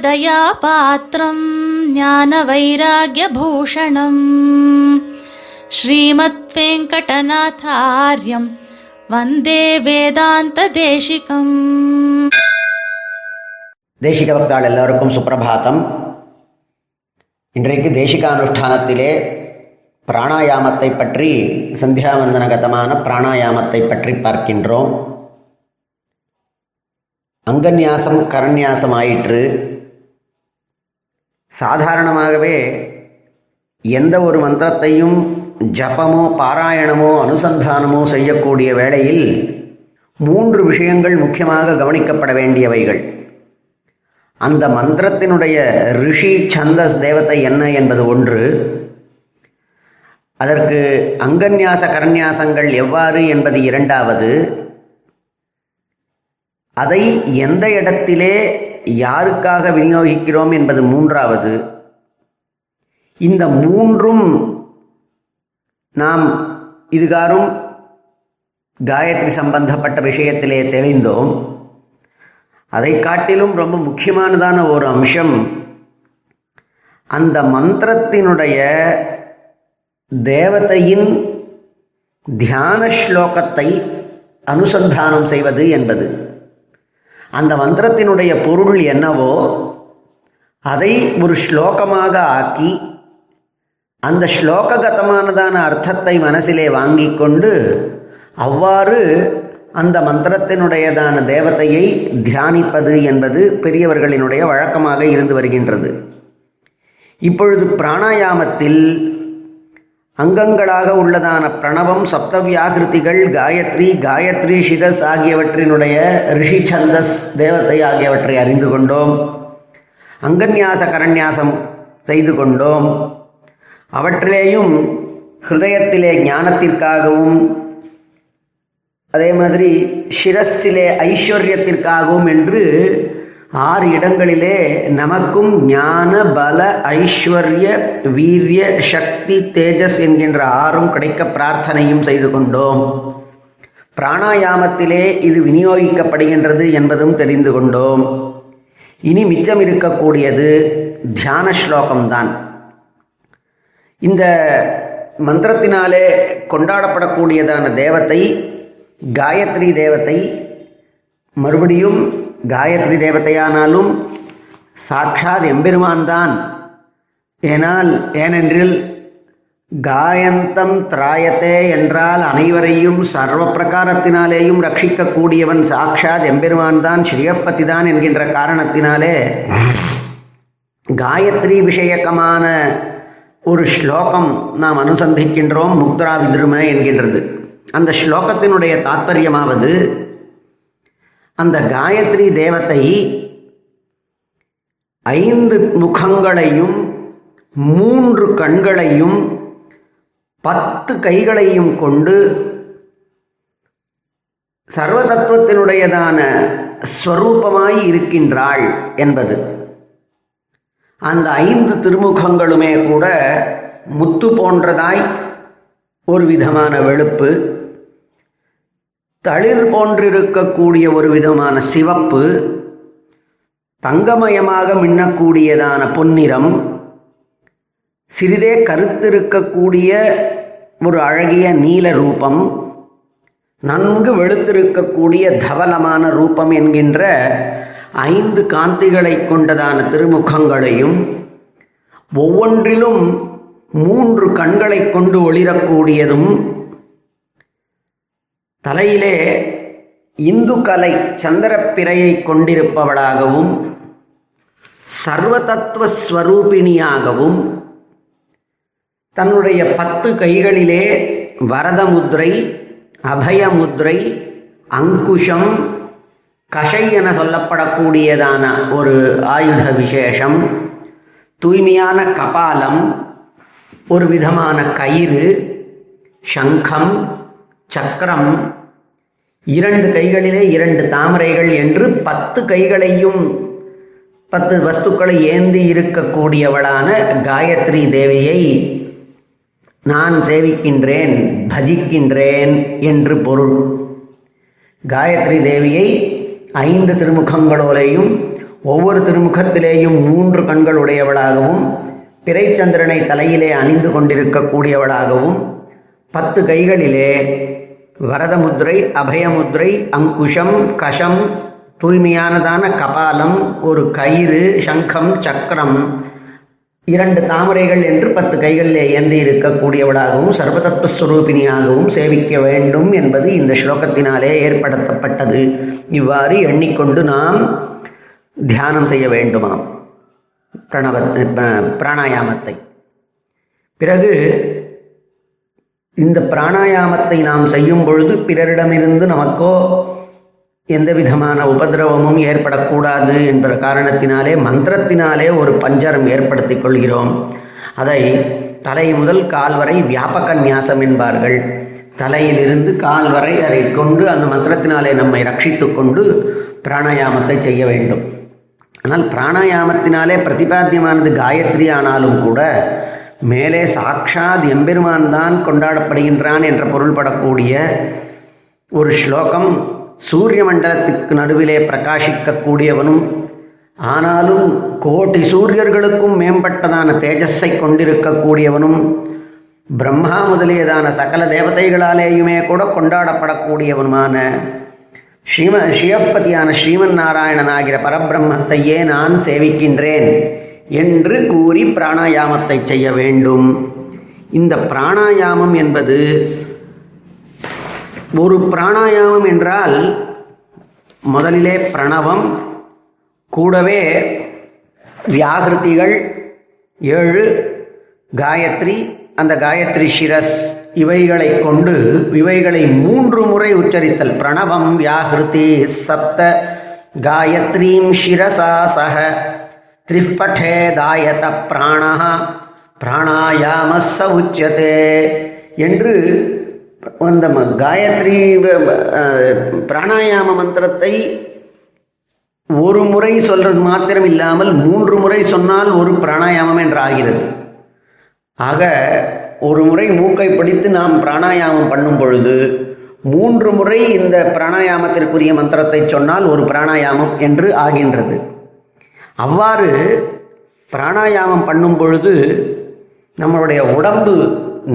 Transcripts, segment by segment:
ராமானுஜதயாபாத்திரம் ஞான வைராகியபூஷணம் ஸ்ரீமத் வெங்கடநாதாரியம் வந்தே வேதாந்த தேசிகம் தேசிக பக்தாள் எல்லோருக்கும் சுப்பிரபாதம் இன்றைக்கு தேசிகானுஷ்டானத்திலே பிராணாயாமத்தை பற்றி சந்தியாவந்தனகதமான பிராணாயாமத்தை பற்றி பார்க்கின்றோம் அங்கநியாசம் கரநியாசம் ஆயிற்று சாதாரணமாகவே எந்த ஒரு மந்திரத்தையும் ஜபமோ பாராயணமோ அனுசந்தானமோ செய்யக்கூடிய வேளையில் மூன்று விஷயங்கள் முக்கியமாக கவனிக்கப்பட வேண்டியவைகள். அந்த மந்திரத்தினுடைய ரிஷி சந்தஸ் தேவத்தை என்ன என்பது ஒன்று. அதற்கு அங்கன்யாச கரண்யாசங்கள் எவ்வாறு என்பது இரண்டாவது. அதை எந்த இடத்திலே யாருக்காக விநியோகிக்கிறோம் என்பது மூன்றாவது. இந்த மூன்றும் நாம் இதுகாரும் காயத்ரி சம்பந்தப்பட்ட விஷயத்திலே தெளிந்தோம். அதை காட்டிலும் ரொம்ப முக்கியமானதான ஒரு அம்சம் அந்த மந்திரத்தினுடைய தேவதையின் தியான ஸ்லோகத்தை அனுசந்தானம் செய்வது என்பது. அந்த மந்திரத்தினுடைய பொருள் என்னவோ அதை ஒரு ஸ்லோகமாக ஆக்கி அந்த ஸ்லோககதமானதான அர்த்தத்தை மனசிலே வாங்கி கொண்டு அவ்வாறு அந்த மந்திரத்தினுடையதான தேவதையை தியானிப்பது என்பது பெரியவர்களினுடைய வழக்கமாக இருந்து வருகின்றது. இப்பொழுது பிராணாயாமத்தில் அங்கங்களாக உள்ளதான பிரணவம் சப்தவியாகிருதிகள் காயத்ரி காயத்ரி ஷிதஸ் ஆகியவற்றினுடைய ரிஷி சந்தஸ் தேவதை ஆகியவற்றை அறிந்து கொண்டோம். அங்கன்யாச கரண்யாசம் செய்து கொண்டோம். அவற்றிலேயும் ஹிருதயத்திலே ஞானத்திற்காகவும் அதே மாதிரி சிரஸிலே ஐஸ்வர்யத்திற்காகவும் என்று ஆறு இடங்களிலே நமக்கும் ஞான பல ஐஸ்வர்ய வீரிய சக்தி தேஜஸ் என்கின்ற ஆறும் கிடைக்க பிரார்த்தனையும் செய்து கொண்டோம். பிராணாயாமத்திலே இது விநியோகிக்கப்படுகின்றது என்பதும் தெரிந்து கொண்டோம். இனி மிச்சம் இருக்கக்கூடியது தியான ஸ்லோகம்தான். இந்த மந்திரத்தினாலே கொண்டாடப்படக்கூடியதான தேவத்தை காயத்ரி தேவத்தை மறுபடியும் காயத்ரி தேவதையானாலும் சாட்சாத் எம்பெருமான் தான் ஏனால் ஏனென்றில் காயந்தம் திராயத்தே என்றால் அனைவரையும் சர்வ பிரகாரத்தினாலேயும் ரட்சிக்கக்கூடியவன் சாட்சாத் எம்பெருமான் தான் ஸ்ரீயப்பதி தான் என்கின்ற காரணத்தினாலே காயத்ரி விஷயக்கமான ஒரு ஸ்லோகம் நாம் அனுசந்திக்கின்றோம் முக்தரா விதிரும என்கின்றது. அந்த ஸ்லோகத்தினுடைய தாத்பரியமாவது அந்த காயத்ரி தேவத்தை ஐந்து முகங்களையும் மூன்று கண்களையும் பத்து கைகளையும் கொண்டு சர்வதத்துவத்தினுடையதான ஸ்வரூபமாய் இருக்கின்றாள் என்பது. அந்த ஐந்து திருமுகங்களுமே கூட முத்து போன்றதாய் ஒரு விதமான வெளுப்பு. தளிர் போன்றிருக்கக்கூடிய ஒரு விதமான சிவப்பு தங்கமயமாக மின்னக்கூடியதான பொன்னிறம் சிறிதே கருத்திருக்கக்கூடிய ஒரு அழகிய நீல ரூபம் நன்கு வெளுத்திருக்கக்கூடிய தவலமான ரூபம் என்கின்ற ஐந்து காந்திகளை கொண்டதான திருமுகங்களையும் ஒவ்வொன்றிலும் மூன்று கண்களை கொண்டு ஒளிரக்கூடியதும் தலையிலே இந்து கலை சந்திரப்பிறையை கொண்டிருப்பவளாகவும் சர்வதத்துவ ஸ்வரூபிணியாகவும் தன்னுடைய பத்து கைகளிலே வரதமுத்ரை அபயமுத்ரை அங்குஷம் கஷை என சொல்லப்படக்கூடியதான ஒரு ஆயுத விசேஷம் தூய்மையான கபாலம் ஒரு விதமான கயிறு சங்கம் சக்கரம் இரண்டு கைகளிலே இரண்டு தாமரைகள் என்று பத்து கைகளையும் பத்து வஸ்துக்களை ஏந்தி இருக்கக்கூடியவளான காயத்ரி தேவியை நான் சேவிக்கின்றேன் பஜிக்கின்றேன் என்று பொருள். காயத்ரி தேவியை ஐந்து திருமுகங்களோலையும் ஒவ்வொரு திருமுகத்திலேயும் மூன்று கண்களுடையவளாகவும் பிறைச்சந்திரனை தலையிலே அணிந்து கொண்டிருக்கக்கூடியவளாகவும் பத்து கைகளிலே வரதமுத்ரை அபயமுத்ரை அங்குஷம் கஷம் தூய்மையானதான கபாலம் ஒரு கயிறு சங்கம் சக்கரம். இரண்டு தாமரைகள் என்று பத்து கைகளிலே ஏந்தி இருக்கக்கூடியவளாகவும் சர்வதத்துவஸ்வரூபிணியாகவும் சேவிக்க வேண்டும் என்பது இந்த ஸ்லோகத்தினாலே ஏற்படுத்தப்பட்டது. இவ்வாறு எண்ணிக்கொண்டு நாம் தியானம் செய்ய வேண்டுமாம். பிரணவ பிராணாயாமத்தை. பிறகு இந்த பிராணாயாமத்தை நாம் செய்யும் பொழுது பிறரிடமிருந்து நமக்கோ எந்த விதமான உபதிரவமும் ஏற்படக்கூடாது என்ற காரணத்தினாலே மந்திரத்தினாலே ஒரு பஞ்சரம் ஏற்படுத்தி கொள்கிறோம். அதை தலை முதல் கால் வரை வியாபக நியாசம் என்பார்கள். தலையிலிருந்து கால் வரை அதை கொண்டு அந்த மந்திரத்தினாலே நம்மை ரட்சித்து கொண்டு பிராணாயாமத்தை செய்ய வேண்டும். ஆனால் பிராணாயாமத்தினாலே பிரதிபாத்தியமானது காயத்ரி ஆனாலும் கூட மேலே சாக்ஷாத் எம்பெருமான் தான் கொண்டாடப்படுகின்றான் என்ற பொருள்படக்கூடிய ஒரு ஸ்லோகம் சூரிய மண்டலத்துக்கு நடுவிலே பிரகாசிக்கக்கூடியவனும் ஆனாலும் கோட்டி சூரியர்களுக்கும் மேம்பட்டதான தேஜஸை கொண்டிருக்கக்கூடியவனும் பிரம்மா முதலியதான சகல தேவதைகளாலேயுமே கூட கொண்டாடப்படக்கூடியவனுமான ஸ்ரீம ஸ்ரீயப்பதியான ஸ்ரீமன் நாராயணனாகிற பரபிரம்மத்தையே நான் சேவிக்கின்றேன். என்று கூறி பிராணாயாமத்தை செய்ய வேண்டும். இந்த பிராணாயாமம் என்பது ஒரு பிராணாயாமம் என்றால் முதலிலே பிரணவம் கூடவே வியாகிருதிகள் ஏழு காயத்ரி அந்த காயத்ரி சிரஸ் இவைகளை கொண்டு இவைகளை மூன்று முறை உச்சரித்தல். பிரணவம் வியாகிருதி சப்த காயத்ரீம் சிரசா சக. திரிப்பட்டே தாயத பிராணா பிராணாயாம ச உச்சதே என்று அந்த ம- காயத்ரி பிராணாயாம மந்திரத்தை ஒரு முறை சொல்றது மாத்திரம் இல்லாமல் மூன்று முறை சொன்னால் ஒரு பிராணாயாமம் என்று ஆகிறது. ஆக ஒரு முறை மூக்கை பிடித்து நாம் பிராணாயாமம் பண்ணும் பொழுது மூன்று முறை இந்த பிராணாயாமத்திற்குரிய மந்திரத்தை சொன்னால் ஒரு பிராணாயாமம் என்று ஆகின்றது. அவ்வாறு பிராணாயாமம் பண்ணும் பொழுது நம்மளுடைய உடம்பு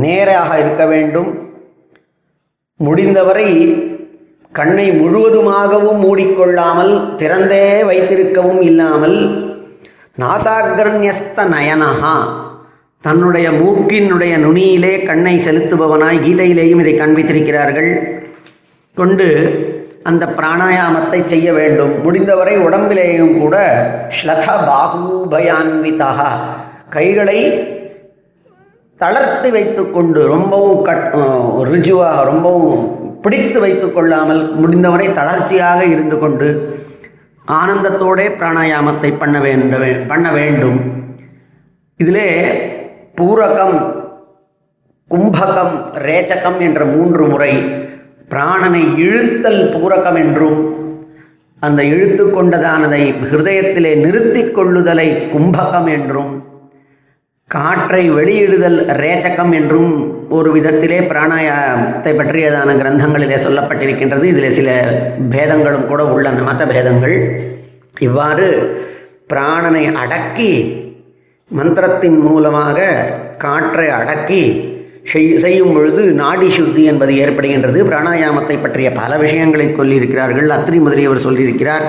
நேராக இருக்க வேண்டும். முடிந்தவரை கண்ணை முழுவதுமாகவும் மூடிக்கொள்ளாமல் திறந்தே வைத்திருக்கவும் இல்லாமல் நாசாகிரண்யஸ்த நயனஹா தன்னுடைய மூக்கினுடைய நுனியிலே கண்ணை செலுத்துபவனாய் கீதையிலேயும் இதை காண்பித்திருக்கிறார்கள். கொண்டு அந்த பிராணாயாமத்தை செய்ய வேண்டும். முடிந்தவரை உடம்பிலேயும் கூட ஸ்லத பாகூபயான்விதாக கைகளை தளர்த்து வைத்துக்கொண்டு ரொம்பவும் கட் ரிஜுவாக ரொம்பவும் பிடித்து வைத்து கொள்ளாமல் முடிந்தவரை தளர்ச்சியாக இருந்து கொண்டு ஆனந்தத்தோடே பிராணாயாமத்தை பண்ண வேண்ட பண்ண வேண்டும். இதிலே பூரகம் கும்பகம் ரேச்சகம் என்ற மூன்று முறை பிராணனை இழுத்தல் பூரகம் என்றும் அந்த இழுத்து கொண்டதானதை ஹிருதயத்திலே நிறுத்தி கொள்ளுதலை கும்பகம் என்றும் காற்றை வெளியிடுதல் ரேச்சகம் என்றும் ஒரு விதத்திலே பிராணாயாமத்தை பற்றியதான கிரந்தங்களிலே சொல்லப்பட்டிருக்கின்றது. இதில் சில பேதங்களும் கூட உள்ளன. மத பேதங்கள் இவ்வாறு பிராணனை அடக்கி மந்திரத்தின் மூலமாக காற்றை அடக்கி செய்யும் பொழுது நாடி சுத்தி என்பது ஏற்படுகின்றது. பிராணாயாமத்தை பற்றிய பல விஷயங்களை சொல்லியிருக்கிறார்கள். அத்ரி முதலியவர் சொல்லியிருக்கிறார்.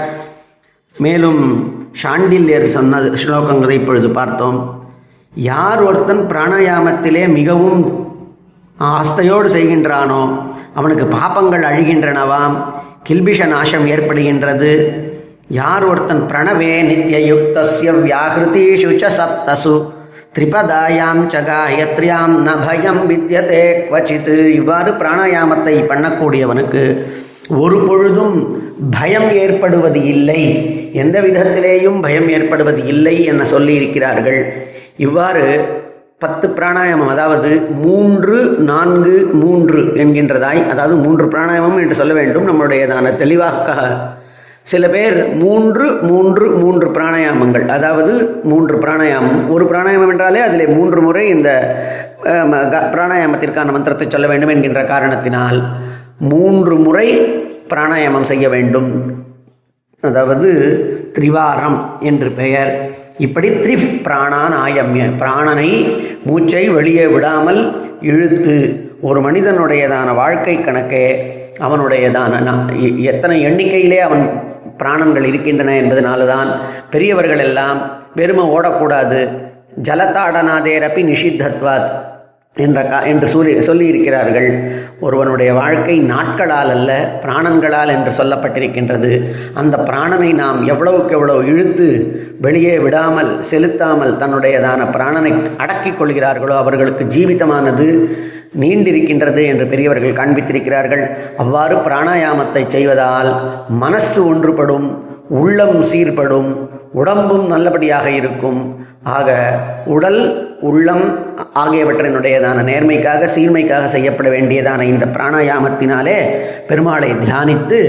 மேலும் ஷாண்டில்யர் சொன்ன ஸ்லோகங்களை இப்பொழுது பார்த்தோம். யார் ஒருத்தன் பிராணாயாமத்திலே மிகவும் ஆஸ்தையோடு செய்கின்றானோ அவனுக்கு பாப்பங்கள் அழிகின்றனவாம் கில்பிஷ நாசம் ஏற்படுகின்றது. யார் ஒருத்தன் பிரணவே நித்தியயுக்தஸ்ய வியாகிருதி சுச்ச சப்தசு? திரிபதாயாம் ச காயத்ரியாம் ந பயம் வித்யதே குவச்சித் இவ்வாறு பிராணாயாமத்தை பண்ணக்கூடியவனுக்கு ஒரு பொழுதும் பயம் ஏற்படுவது இல்லை எந்த விதத்திலேயும் பயம் ஏற்படுவது இல்லை என சொல்லியிருக்கிறார்கள் இவ்வாறு பத்து பிராணாயாமம் அதாவது மூன்று நான்கு மூன்று என்கின்றதாய் அதாவது மூன்று பிராணாயாமம் என்று சொல்ல வேண்டும் நம்மளுடையதான தெளிவாக சில பேர் மூன்று மூன்று மூன்று பிராணாயாமங்கள். அதாவது மூன்று பிராணாயாமம். ஒரு பிராணாயாமம் என்றாலே அதிலே மூன்று முறை இந்த ம- க- பிராணாயாமத்திற்கான மந்திரத்தை சொல்ல வேண்டும் என்கின்ற காரணத்தினால் மூன்று முறை பிராணாயாமம் செய்ய வேண்டும். அதாவது திரிவாரம் என்று பெயர். இப்படி த்ரிஃப் பிராணான் ஆயம்ய பிராணனை மூச்சை வெளியே விடாமல் இழுத்து ஒரு மனிதனுடையதான வாழ்க்கை கணக்கே அவனுடையதான எத்தனை எண்ணிக்கையிலே அவன் பிராணங்கள் இருக்கின்றன என்பதனால்தான் பெரியவர்கள் எல்லாம் வெறுமை ஓடக்கூடாது. ஜலதாடனாதேரப்பி நிஷித்தத்வாத். என்ற கா என்று சொல்லி சொல்லியிருக்கிறார்கள். ஒருவனுடைய வாழ்க்கை நாட்களால் அல்ல பிராணங்களால் என்று சொல்லப்பட்டிருக்கின்றது. அந்த பிராணனை நாம் எவ்வளவுக்கு எவ்வளவு இழுத்து வெளியே விடாமல் செலுத்தாமல் தன்னுடையதான பிராணனை அடக்கிக் கொள்கிறார்களோ அவர்களுக்கு ஜீவிதமானது நீண்டிருக்கின்றது என்று பெரியவர்கள் காண்பித்திருக்கிறார்கள். அவ்வாறு பிராணாயாமத்தை செய்வதால் மனசு ஒன்றுபடும் உள்ளம் சீர்படும் உடம்பும் நல்லபடியாக இருக்கும். ஆக உடல் உள்ளம் ஆகியவற்றினுடையதான நேர்மைக்காக சீர்மைக்காக செய்யப்பட வேண்டியதான இந்த பிராணாயாமத்தினாலே பெருமாளை தியானித்து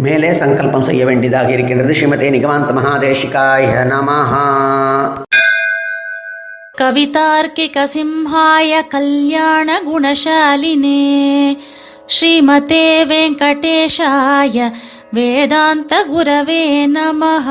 மேலே சங்கல்பம் செய்ய வேண்டியதாக இருக்கின்றது ஸ்ரீமதே நிகமாந்த மகாதேசிகாய நமஹா कवितार्किकसिंहाय कल्याणगुणशालिने श्रीमते वेङ्कटेशाय वेदान्तगुरवे नमः